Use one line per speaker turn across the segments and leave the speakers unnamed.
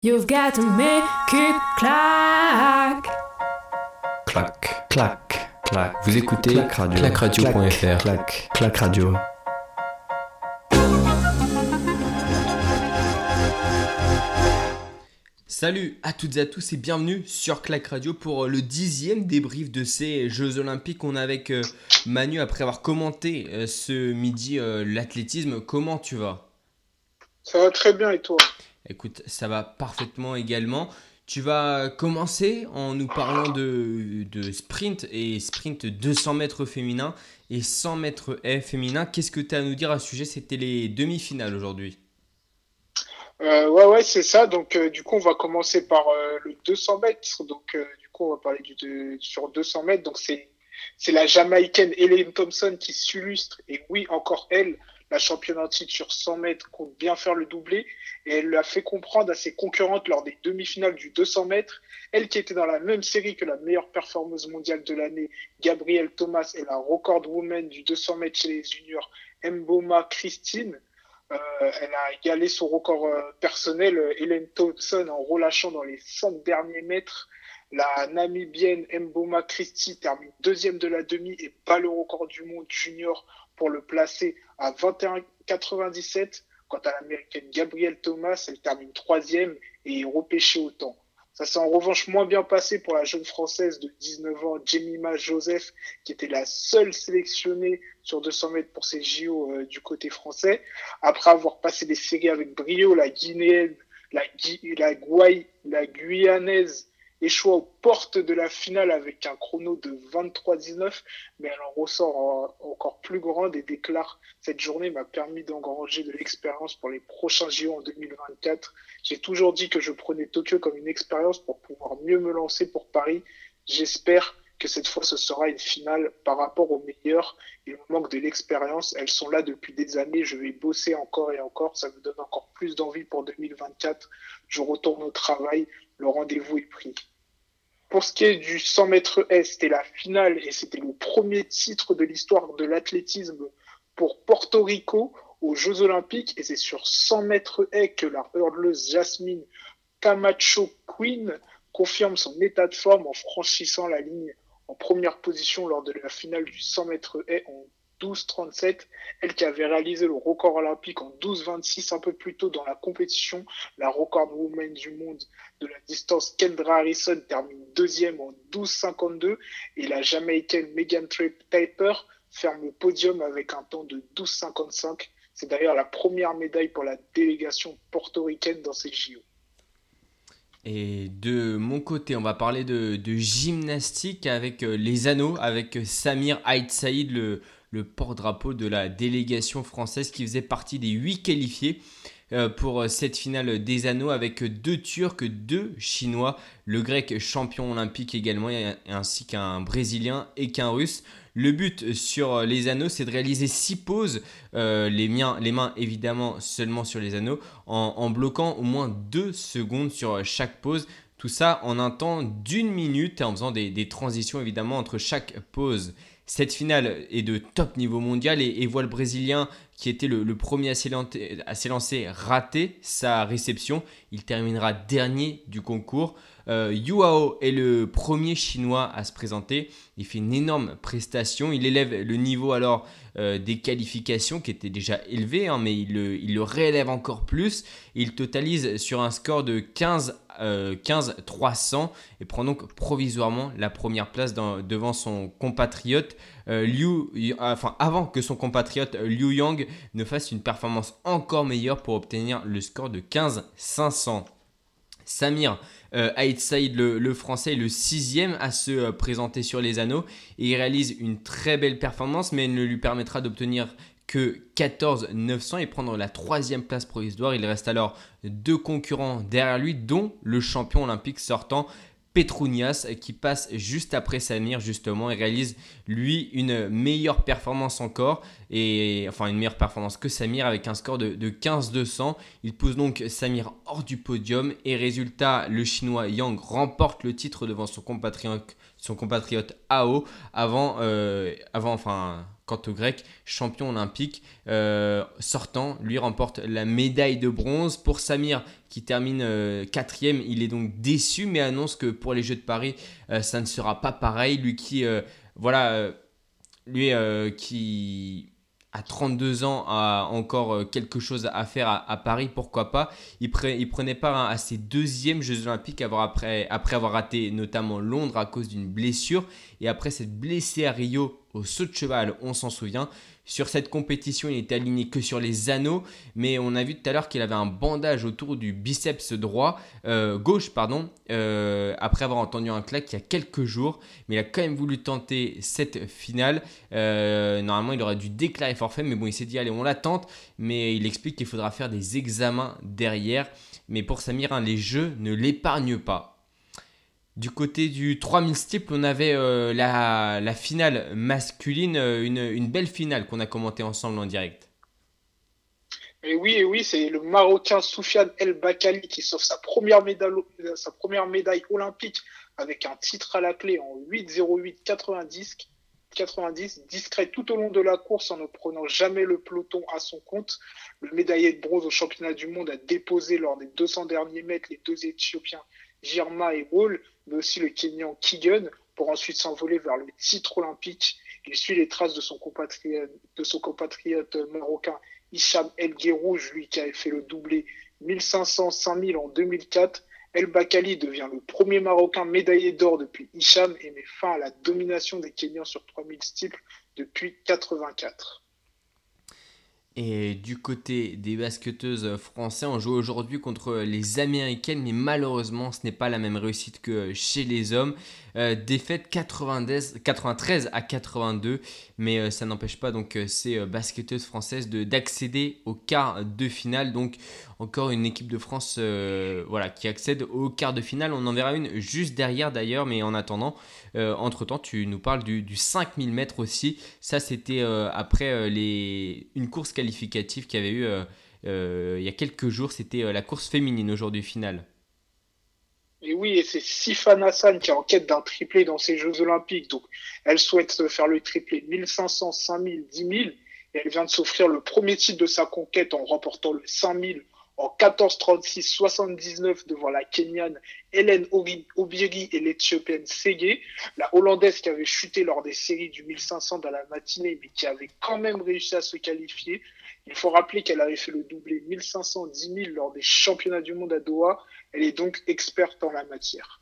You've got to make it clack.
Clac, clac, clac. Vous écoutez
Clac Radio.
clacradio.fr.
Clac, clac radio.
Salut à toutes et à tous et bienvenue sur Clac Radio pour euh, le dixième débrief de ces Jeux Olympiques. On est avec euh, Manu après avoir commenté euh, ce midi l'athlétisme. Comment tu vas?
Ça va très bien et toi?
Écoute, ça va parfaitement également. Tu vas commencer en nous parlant de, de sprint et sprint 200 mètres féminin et 100 mètres féminin. Qu'est-ce que tu as à nous dire à ce sujet? C'était les demi-finales aujourd'hui.
Euh, Ouais, ouais, c'est ça. Donc, euh, du coup, on va commencer par euh, le 200 mètres. Donc, du coup, on va parler du, de- sur 200 mètres. Donc, c'est c'est la Jamaïcaine Elaine Thompson qui s'illustre. Et oui, encore elle, la championne en titre sur 100 mètres, compte bien faire le doublé. Et elle l'a fait comprendre à ses concurrentes lors des demi-finales du 200 mètres. Elle qui était dans la même série que la meilleure performeuse mondiale de l'année, Gabrielle Thomas, et la record woman du 200 mètres chez les juniors, Mboma Christine. Euh, elle a égalé son record euh, personnel, euh, Hélène Thompson, en relâchant dans les 100 derniers mètres. La Namibienne Mboma Christie termine deuxième de la demi et bat le record du monde junior pour le placer à 21,97. Quant à l'américaine Gabrielle Thomas, elle termine troisième et est repêchée au. Ça s'est en revanche moins bien passé pour la jeune française de 19 ans, Jemima Joseph, qui était la seule sélectionnée sur 200 mètres pour ces JO euh, du côté français. Après avoir passé des séries avec brio, la Guinéenne, la, Gui- la, Guay- la Guyanaise échoua aux portes de la finale avec un chrono de 23-19, mais elle en ressort encore plus grande et déclare Cette journée m'a permis d'engranger de l'expérience pour les prochains JO en 2024. J'ai toujours dit que je prenais Tokyo comme une expérience pour pouvoir mieux me lancer pour Paris. J'espère que cette fois ce sera une finale par rapport aux meilleurs. Il me manque de l'expérience. Elles sont là depuis des années. Je vais bosser encore et encore. Ça me donne encore plus d'envie pour 2024. Je retourne au travail. Le rendez-vous est pris. Pour ce qui est du 100 mètres S, c'était la finale et c'était le premier titre de l'histoire de l'athlétisme pour Porto Rico aux Jeux Olympiques. Et c'est sur 100 mètres haies que la hurleuse Jasmine Camacho Queen confirme son état de forme en franchissant la ligne en première position lors de la finale du 100 mètres haies en 12-37. Elle qui avait réalisé le record olympique en 12-26 un peu plus tôt dans la compétition, la record woman du monde de la distance Kendra Harrison termine deuxième en 12-52 et la jamaïcaine Megan Trapp Piper ferme le podium avec un temps de 12-55. C'est d'ailleurs la première médaille pour la délégation portoricaine dans ces JO.
Et de mon côté, on va parler de, gymnastique avec euh, les anneaux, avec euh, Samir Aït Saïd, le, le porte-drapeau de la délégation française qui faisait partie des huit qualifiés euh, pour euh, cette finale des anneaux avec deux Turcs, deux Chinois, le grec champion olympique également, ainsi qu'un Brésilien et qu'un Russe. Le but sur euh, les anneaux, c'est de réaliser six pauses, euh, les, miens, les mains évidemment seulement sur les anneaux, en, bloquant au moins deux secondes sur chaque pause. Tout ça en un temps d'une minute et en faisant des, des transitions évidemment entre chaque pause. Cette finale est de top niveau mondial et, voit le Brésilien qui était le, le premier à s'élancer- à s'élancer rater sa réception. Il terminera dernier du concours. Euh, Yuao est le premier chinois à se présenter. Il fait une énorme prestation. Il élève le niveau alors euh, des qualifications qui était déjà élevé, hein, mais il le, réélève encore plus. Il totalise sur un score de 15, euh, 15 300 et prend donc provisoirement la première place devant son compatriote euh, Liu, enfin avant que son compatriote Liu Yang ne fasse une performance encore meilleure pour obtenir le score de 15 500. Samir euh, Saïd, le, français, est le sixième à se euh, présenter sur les anneaux il réalise une très belle performance, mais elle ne lui permettra d'obtenir que 14 900 et prendre la troisième place provisoire. Il reste alors deux concurrents derrière lui, dont le champion olympique sortant. Petrounias qui passe juste après Samir justement et réalise lui une meilleure performance encore et enfin une meilleure performance que Samir avec un score de, de 15-200. Il pousse donc Samir hors du podium et résultat le chinois Yang remporte le titre devant son compatriote, son compatriote Ao avant, euh, avant enfin quant au grec, champion olympique, sortant, lui remporte la médaille de bronze. Pour Samir, qui termine quatrième, il est donc déçu, mais annonce que pour les Jeux de Paris, ça ne sera pas pareil. Lui qui, voilà, lui qui à 32 ans a encore euh, quelque chose à faire à, Paris, pourquoi pas. Il, prenait part à ses deuxièmes Jeux Olympiques après, après avoir raté notamment Londres à cause d'une blessure. Et après s'être blessé à Rio au saut de cheval, on s'en souvient. Sur cette compétition, il n'était aligné que sur les anneaux, mais on a vu tout à l'heure qu'il avait un bandage autour du biceps droit, euh, gauche, pardon, euh, après avoir entendu un claque il y a quelques jours. Mais il a quand même voulu tenter cette finale. Euh, normalement, il aurait dû déclarer forfait, mais bon, il s'est dit allez, on la tente. Mais il explique qu'il faudra faire des examens derrière. Mais pour Samir, hein, les jeux ne l'épargnent pas. Du côté du 3000 steeple, on avait euh, la, finale masculine, euh, une, belle finale qu'on a commentée ensemble en direct.
Et oui, oui, c'est le Marocain Soufiane El Bakali qui sauve sa première première médaille olympique avec un titre à la clé en 8-0-8 90, 90, discret tout au long de la course en ne prenant jamais le peloton à son compte. Le médaillé de bronze au championnat du monde a déposé lors des 200 derniers mètres les deux Éthiopiens Girma et Wall, mais aussi le Kenyan Kigen, pour ensuite s'envoler vers le titre olympique. Il suit les traces de son compatriote, marocain Hicham El Guerrouj, lui qui avait fait le doublé 1500-5000 en 2004. El Bakali devient le premier Marocain médaillé d'or depuis Hicham et met fin à la domination des Kenyans sur 3000 steeples depuis 84.
Et du côté des basketteuses français, on joue aujourd'hui contre les Américaines, mais malheureusement, ce n'est pas la même réussite que chez les hommes. Euh, défaite 93 à 82, mais euh, ça n'empêche pas donc euh, ces basketteuses françaises d'accéder au quart de finale. Donc encore une équipe de France voilà, qui accède au quart de finale. On en verra une juste derrière d'ailleurs, mais en attendant, entre-temps, tu nous parles du, du 5000 mètres aussi. Ça, c'était après les, une course qualificative qu'il y avait eu il y a quelques jours. C'était la course féminine aujourd'hui finale.
Et oui, et c'est Sifan Hassan qui est en quête d'un triplé dans ces Jeux Olympiques. Donc, elle souhaite faire le triplé 1500, 5000, 10 000. Et elle vient de s'offrir le premier titre de sa conquête en remportant le 5000 en 14-36, 79 devant la Kenyane Hélène Obiri et l'Éthiopienne Sege. La Hollandaise qui avait chuté lors des séries du 1500 dans la matinée, mais qui avait quand même réussi à se qualifier. Il faut rappeler qu'elle avait fait le doublé 1500, 10 000 lors des championnats du monde à Doha elle est donc experte en la matière.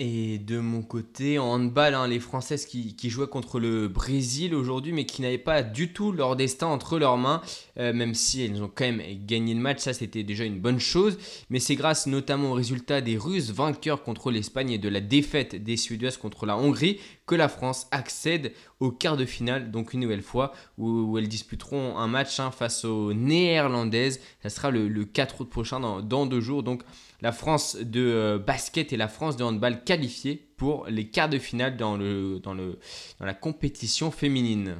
Et de mon côté, en handball, hein, les Françaises qui, jouaient contre le Brésil aujourd'hui, mais qui n'avaient pas du tout leur destin entre leurs mains, euh, même si elles ont quand même gagné le match, ça c'était déjà une bonne chose. Mais c'est grâce notamment au résultat des Russes vainqueurs contre l'Espagne et de la défaite des Suédoises contre la Hongrie que la France accède au quart de finale, donc une nouvelle fois, où, elles disputeront un match hein, face aux Néerlandaises. Ça sera le, 4 août prochain, dans, deux jours. Donc la France de euh, basket et la France de handball qualifiées pour les quarts de finale dans, la compétition féminine.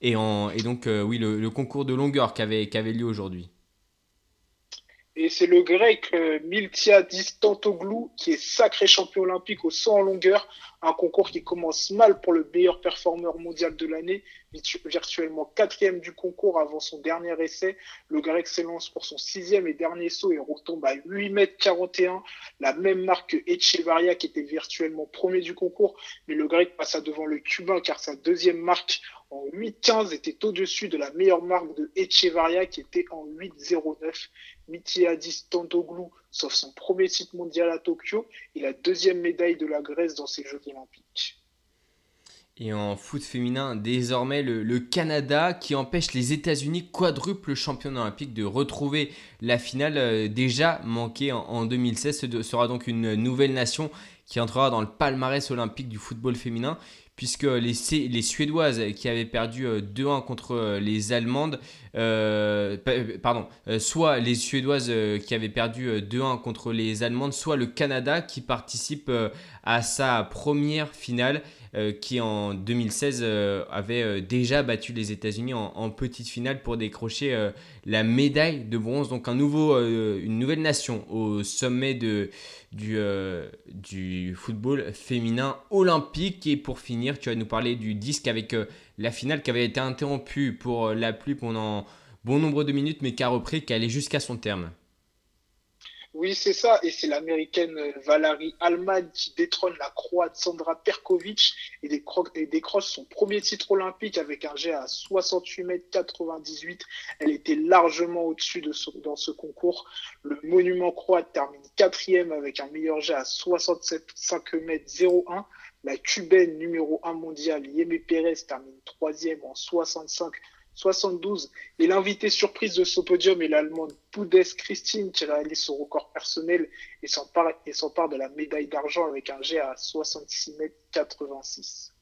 Et, donc, euh, oui, le, concours de longueur qui avait, qui avait lieu aujourd'hui.
Et c'est le grec euh, Miltia Distantoglou qui est sacré champion olympique au saut en longueur. Un concours qui commence mal pour le meilleur performeur mondial de l'année, virtuellement quatrième du concours avant son dernier essai. Le grec s'élance pour son sixième et dernier saut et retombe à 8 mètres 41, la même marque que Echevarria qui était virtuellement premier du concours. Mais le grec passa devant le cubain car sa deuxième marque en 8-15 était au-dessus de la meilleure marque de Echevarria qui était en 8-09. Mitiadis Tantoglou sauf son premier titre mondial à Tokyo et la deuxième médaille de la Grèce dans ces Jeux olympiques.
Et en foot féminin, désormais, le, Canada qui empêche les États-Unis, quadruple champion olympique, de retrouver la finale euh, déjà manquée en, en 2016. Ce sera donc une nouvelle nation qui entrera dans le palmarès olympique du football féminin puisque les, les Suédoises qui avaient perdu 2-1 euh, contre euh, les Allemandes, euh, pardon, soit les Suédoises qui avaient perdu 2-1 contre les Allemandes, soit le Canada qui participe à sa première finale euh, qui en 2016 euh, avait euh, déjà battu les États-Unis en, petite finale pour décrocher la médaille de bronze. Donc un nouveau, une nouvelle nation au sommet de, du football féminin olympique. Et pour finir, tu vas nous parler du disque avec la finale qui avait été interrompue pour la pluie pendant bon nombre de minutes, mais qui a repris, qui allait jusqu'à son terme.
Oui, c'est ça. Et c'est l'américaine euh, Valérie Alman qui détrône la croate Sandra Perkovic et, décroche son premier titre olympique avec un jet à 68 mètres 98. Elle était largement au-dessus de dans ce concours. Le monument croate termine quatrième avec un meilleur jet à 67 mètres 01. La cubaine numéro 1 mondiale Yemi Perez termine troisième en 65 72. Et l'invité surprise de ce podium est l'allemande Poudes Christine qui réalise son record personnel et s'empare, de la médaille d'argent avec un jet à 66 mètres 86.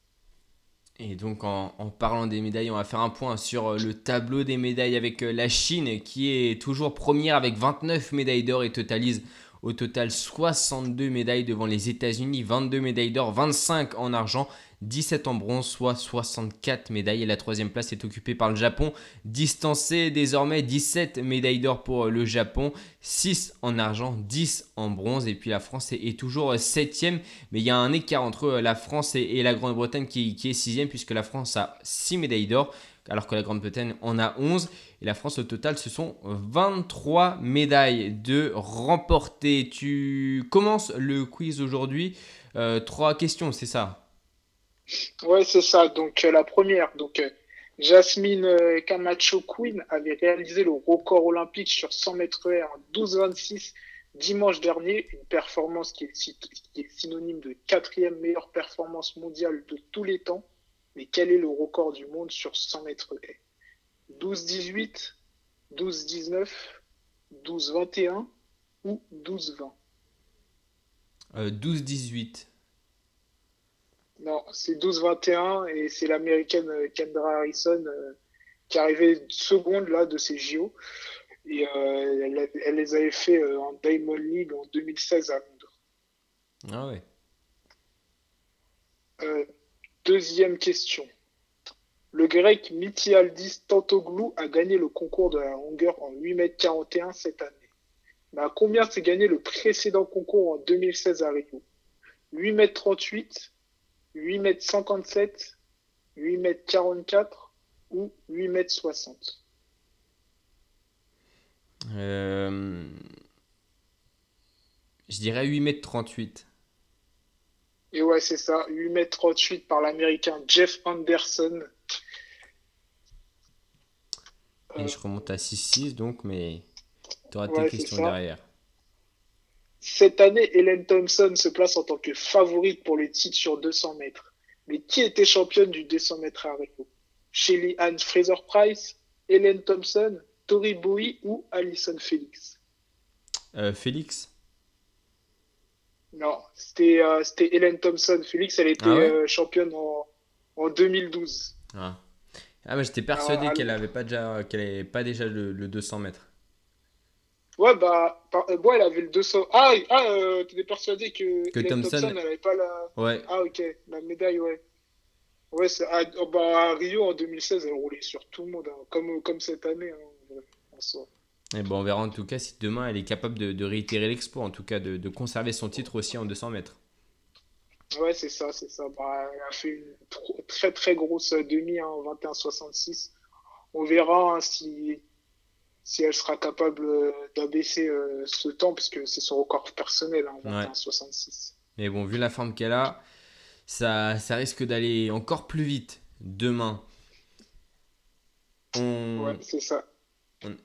Et donc en, en, parlant des médailles, on va faire un point sur euh, le tableau des médailles avec euh, la Chine qui est toujours première avec 29 médailles d'or et totalise au total 62 médailles devant les États-Unis, 22 médailles d'or, 25 en argent, 17 en bronze, soit 64 médailles. Et la troisième place est occupée par le Japon, distancé désormais 17 médailles d'or pour le Japon, 6 en argent, 10 en bronze. Et puis la France est, toujours 7 mais il y a un écart entre la France et, la Grande-Bretagne qui, qui est 6 puisque la France a 6 médailles d'or alors que la Grande-Bretagne en a 11. Et la France, au total, ce sont 23 médailles de remportées. Tu commences le quiz aujourd'hui. Euh, trois questions, c'est ça?
Ouais, c'est ça. Donc euh, la première, donc euh, Jasmine Camacho Queen avait réalisé le record olympique sur 100 mètres air en 12,26 dimanche dernier, une performance qui est, synonyme de quatrième meilleure performance mondiale de tous les temps. Mais quel est le record du monde sur 100 mètres haies? 12-18, 12-19, 12-21 ou 12-20
12-18.
Non, c'est 12-21 et c'est l'américaine euh, Kendra Harrison euh, qui est arrivée seconde là de ces JO. Et euh, elle, les avait fait en Diamond League en 2016 à Londres.
Ah
ouais. Deuxième question. Le grec Mitialdis Tantoglou a gagné le concours de la longueur en 8m41 cette année. Mais à combien s'est gagné le précédent concours en 2016 à Rio? 8m38, 8 mètres 57, 8 mètres 44 ou 8 mètres 60
euh, Je dirais 8 mètres 38.
Et ouais, c'est ça, 8 mètres 38 par l'américain Jeff Anderson.
Et je remonte à 6-6 donc, mais tu auras tes questions derrière.
Cette année, Helen Thompson se place en tant que favorite pour le titre sur 200 mètres. Mais qui était championne du 200 mètres à Rio Shelly Ann Fraser-Price, Helen Thompson, Tori Bowie ou Alison Felix?
Euh, Félix
Non, c'était euh, Helen Thompson. Félix, elle était ah euh, championne en, en 2012.
Ah, ah mais j'étais persuadé qu'elle n'avait pas déjà, qu'elle pas déjà le, le 200 mètres.
Ouais, bah, euh, bon, elle avait le 200. Ah, ah euh, t'étais persuadé que,
que Thompson,
elle avait pas la.
Ouais.
Ah, ok, la médaille, ouais. Ouais, à, oh, bah, à Rio en 2016, elle roulait sur tout le monde, hein, comme, comme cette année, hein,
Et bon, on verra en tout cas si demain elle est capable de, de réitérer l'expo, en tout cas de, de, conserver son titre aussi en 200 mètres.
Ouais, c'est ça, c'est ça. Bah, elle a fait une très très grosse demi hein, en 21-66. On verra hein, si si elle sera capable euh, d'abaisser euh, ce temps, parce que c'est son record personnel, en hein, 21-66.
Mais bon, vu la forme qu'elle a, ça, ça risque d'aller encore plus vite demain.
Ouais, c'est ça.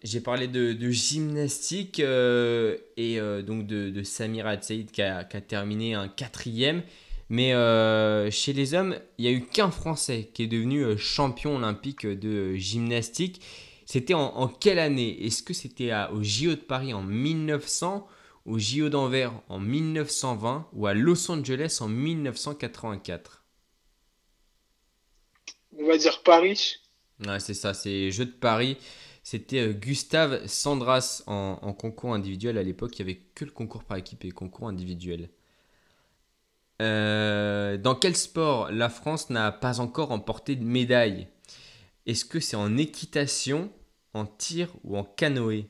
J'ai parlé de, gymnastique euh, et donc de, de Samira Saïd qui a, qui a, terminé un quatrième. Mais chez les hommes, il n'y a eu qu'un Français qui est devenu champion olympique de gymnastique. C'était en, quelle année? Est-ce que c'était au JO de Paris en 1900, au JO d'Anvers en 1920 ou à Los Angeles en 1984
On va dire Paris.
Ouais, c'est ça, c'est Jeux de Paris. C'était euh, Gustave Sandras en, concours individuel. À l'époque, il n'y avait que le concours par équipe et concours individuel. Euh, dans quel sport la France n'a pas encore remporté de médaille? Est-ce que c'est en équitation, en tir ou en canoë?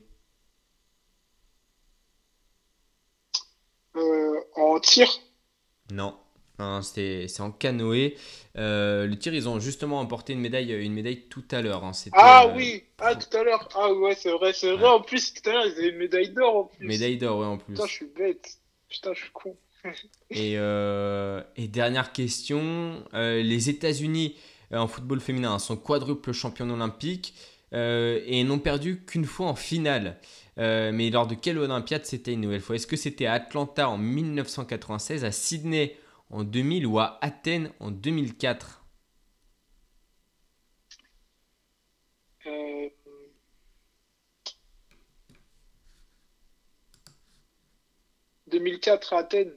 Euh, en tir?
Non, non, c'est en canoë. Euh, le tir, ils ont justement remporté une médaille, une médaille tout à l'heure. hein.
Ah
euh,
oui, ah tout à l'heure. Ah ouais, c'est vrai, c'est vrai. En plus, tout à l'heure, ils avaient une médaille d'or en plus.
médaille d'or, ouais, en plus.
Putain, je suis bête. Putain, je suis con.
Et, euh, et dernière question, euh, les États-Unis euh, en football féminin sont quadruple championnes olympiques euh, et n'ont perdu qu'une fois en finale. Euh, mais lors de quelle Olympiade c'était une nouvelle fois? Est-ce que c'était à Atlanta en 1996, à Sydney en 2000 ou à Athènes en 2004
Euh... « 2004 à Athènes.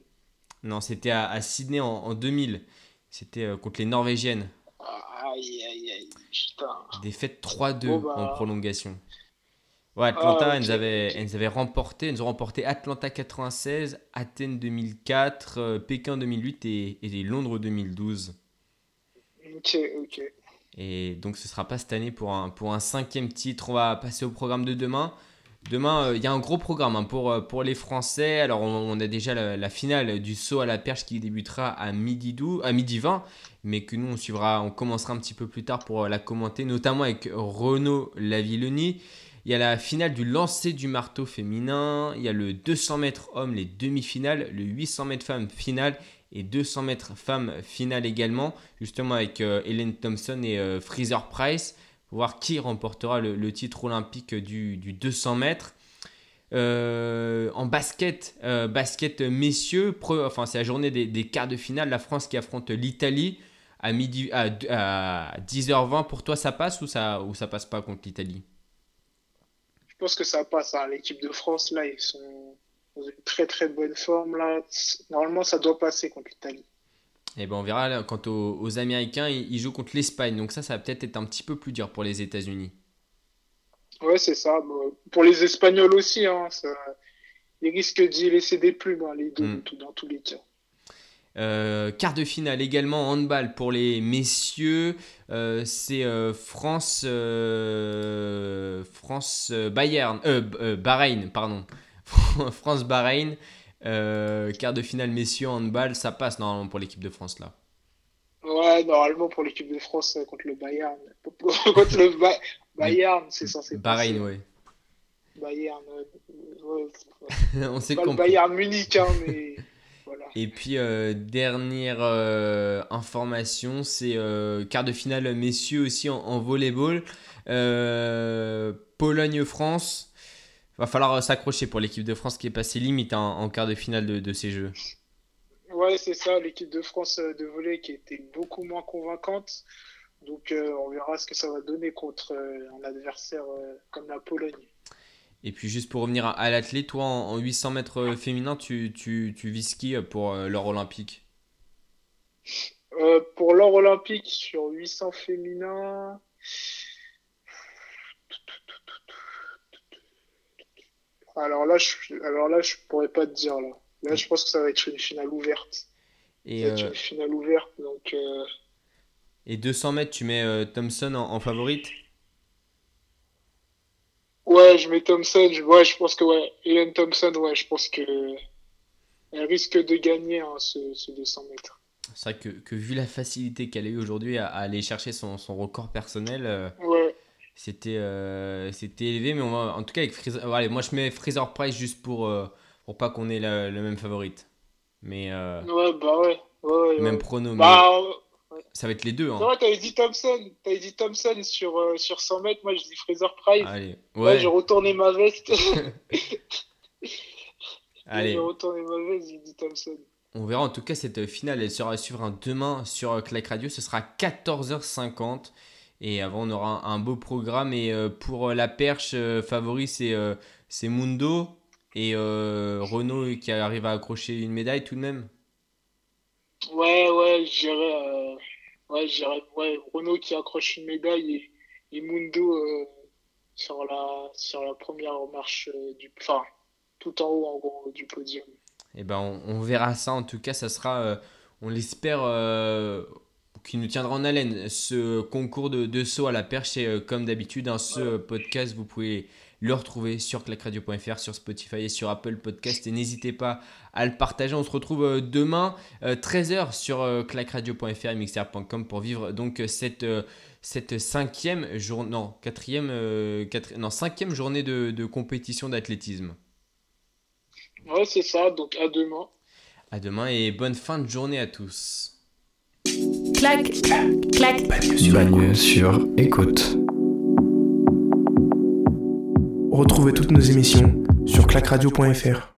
Non, c'était à, à Sydney en, en 2000. C'était euh, contre les Norvégiennes.
Aïe, aïe, aïe, putain.
Défaite 3-2
Bon, bah.
en prolongation. Ouais, Atlanta,
Ah,
elles,
ok,
avaient, elles avaient remporté, elles ont remporté Atlanta 96, Athènes 2004, euh, Pékin 2008 et, et Londres 2012.
Ok, ok.
Et donc ce sera pas cette année pour un, pour un cinquième titre. On va passer au programme de demain. Demain, euh, il y a un gros programme hein, pour, euh, pour les Français. Alors on, on a déjà la, la finale du saut à la perche qui débutera à midi, 12, à midi 20, mais que nous on suivra, on commencera un petit peu plus tard pour la commenter, notamment avec Renaud Lavilloni. Il y a la finale du lancer du marteau féminin, il y a le 200 mètres hommes, les demi-finales, le 800 mètres femmes finale et 200 mètres femmes finale également, justement avec euh, Hélène Thompson et euh, Fraser Price, pour voir qui remportera le, titre olympique du, du 200 mètres. Euh, en basket, euh, basket messieurs, enfin c'est la journée des, des quarts de finale, la France qui affronte l'Italie à, midi, à, à 10h20. Pour toi, ça passe ou ça, ou ça passe pas contre l'Italie?
Je pense que ça passe. hein. L'équipe de France, là, ils sont dans une très très bonne forme. Là. Normalement, ça doit passer contre l'Italie.
Et ben on verra là, quant aux, aux Américains, ils, ils jouent contre l'Espagne, donc ça, ça va peut-être être un petit peu plus dur pour les États-Unis.
Ouais, c'est ça. Bon, pour les Espagnols aussi, hein, ça... ils risquent d'y laisser des plumes, hein, les deux,
Mm.
dans tous les cas.
Euh, quart de finale également handball pour les messieurs. Euh, c'est euh, France, France Bayern, Bahreïn, pardon. France Bahreïn. Quart de finale messieurs handball, ça passe normalement pour l'équipe de France là.
Ouais, normalement, pour l'équipe de France contre le Bayern. contre le Ba- Bayern, c'est censé
Bahreïn, ouais.
Bayern, ouais. Ouais, ouais.
On s'est
Pas le. Bayern Munich, hein, mais voilà.
Et puis, euh, dernière euh, information, c'est euh, quart de finale messieurs aussi en, en volleyball. Pologne-France. Va falloir s'accrocher pour l'équipe de France qui est passée limite hein, en quart de finale de, de ces jeux.
Ouais, c'est ça, l'équipe de France de volley qui était beaucoup moins convaincante. Donc, on verra ce que ça va donner contre un adversaire comme la Pologne.
Et puis, juste pour revenir à, à l'athlète, toi en, en 800 mètres féminin, tu, tu, tu vises qui pour euh, l'or olympique?
Euh, pour l'or olympique sur 800 féminins, alors là, je, alors là, je pourrais pas te dire là. Là, je pense que ça va être une finale ouverte.
et,
Ça va être
euh,
une finale ouverte, donc euh,
et 200 mètres, tu mets euh, Thompson en, en favorite?
Ouais, je mets Thompson. Je, ouais, je pense que ouais, Hélène Thompson, ouais, je pense que elle risque de gagner hein, ce, ce 200 mètres.
C'est vrai que, que vu la facilité qu'elle a eu aujourd'hui à, à aller chercher son, son record personnel, euh,
Ouais,
C'était euh, c'était élevé, mais on va, en tout cas avec euh, allez, moi je mets Fraser Price juste pour, euh, pour pas qu'on ait la- le même favorite. Mais euh,
ouais, bah ouais, ouais,
même
ouais.
prono, mais Ça va être les deux. Hein.
non, t'avais dit Thompson, t'avais dit Thompson sur, euh, sur 100 mètres. Moi, je dis Fraser Price.
Allez, ouais,
j'ai retourné ma veste.
allez.
J'ai retourné ma veste, j'ai dit Thompson.
On verra en tout cas cette finale, elle sera à suivre un demain sur euh, Clac Radio, ce sera 14h50. Et avant, on aura un, un beau programme. Et euh, pour la perche, euh, favori, c'est c'est Mundo. Et Renault qui arrive à accrocher une médaille tout de même.
Ouais, ouais, j'irais. Euh... Ouais, j'irais. Ouais, Renault qui accroche une médaille et, et Mundo euh, sur, la, sur la première marche euh, du. Enfin, tout en haut, en gros, du podium.
Et ben, on, on verra ça. En tout cas, ça sera euh, on l'espère, qui nous tiendra en haleine. Ce concours de, de saut à la perche, et comme d'habitude, hein, ce podcast, vous pouvez le retrouver sur clacradio.fr, sur Spotify et sur Apple Podcast. Et n'hésitez pas à le partager. On se retrouve euh, demain, 13h, sur clacradio.fr et mixer.com pour vivre donc cette, cette cinquième journée, non, quatrième, non, cinquième journée de, de compétition d'athlétisme.
Ouais, c'est ça. Donc à demain.
À demain et bonne fin de journée à tous.
Clac, clac.
Bagne sur écoute.
Retrouvez toutes nos émissions sur clacradio.fr.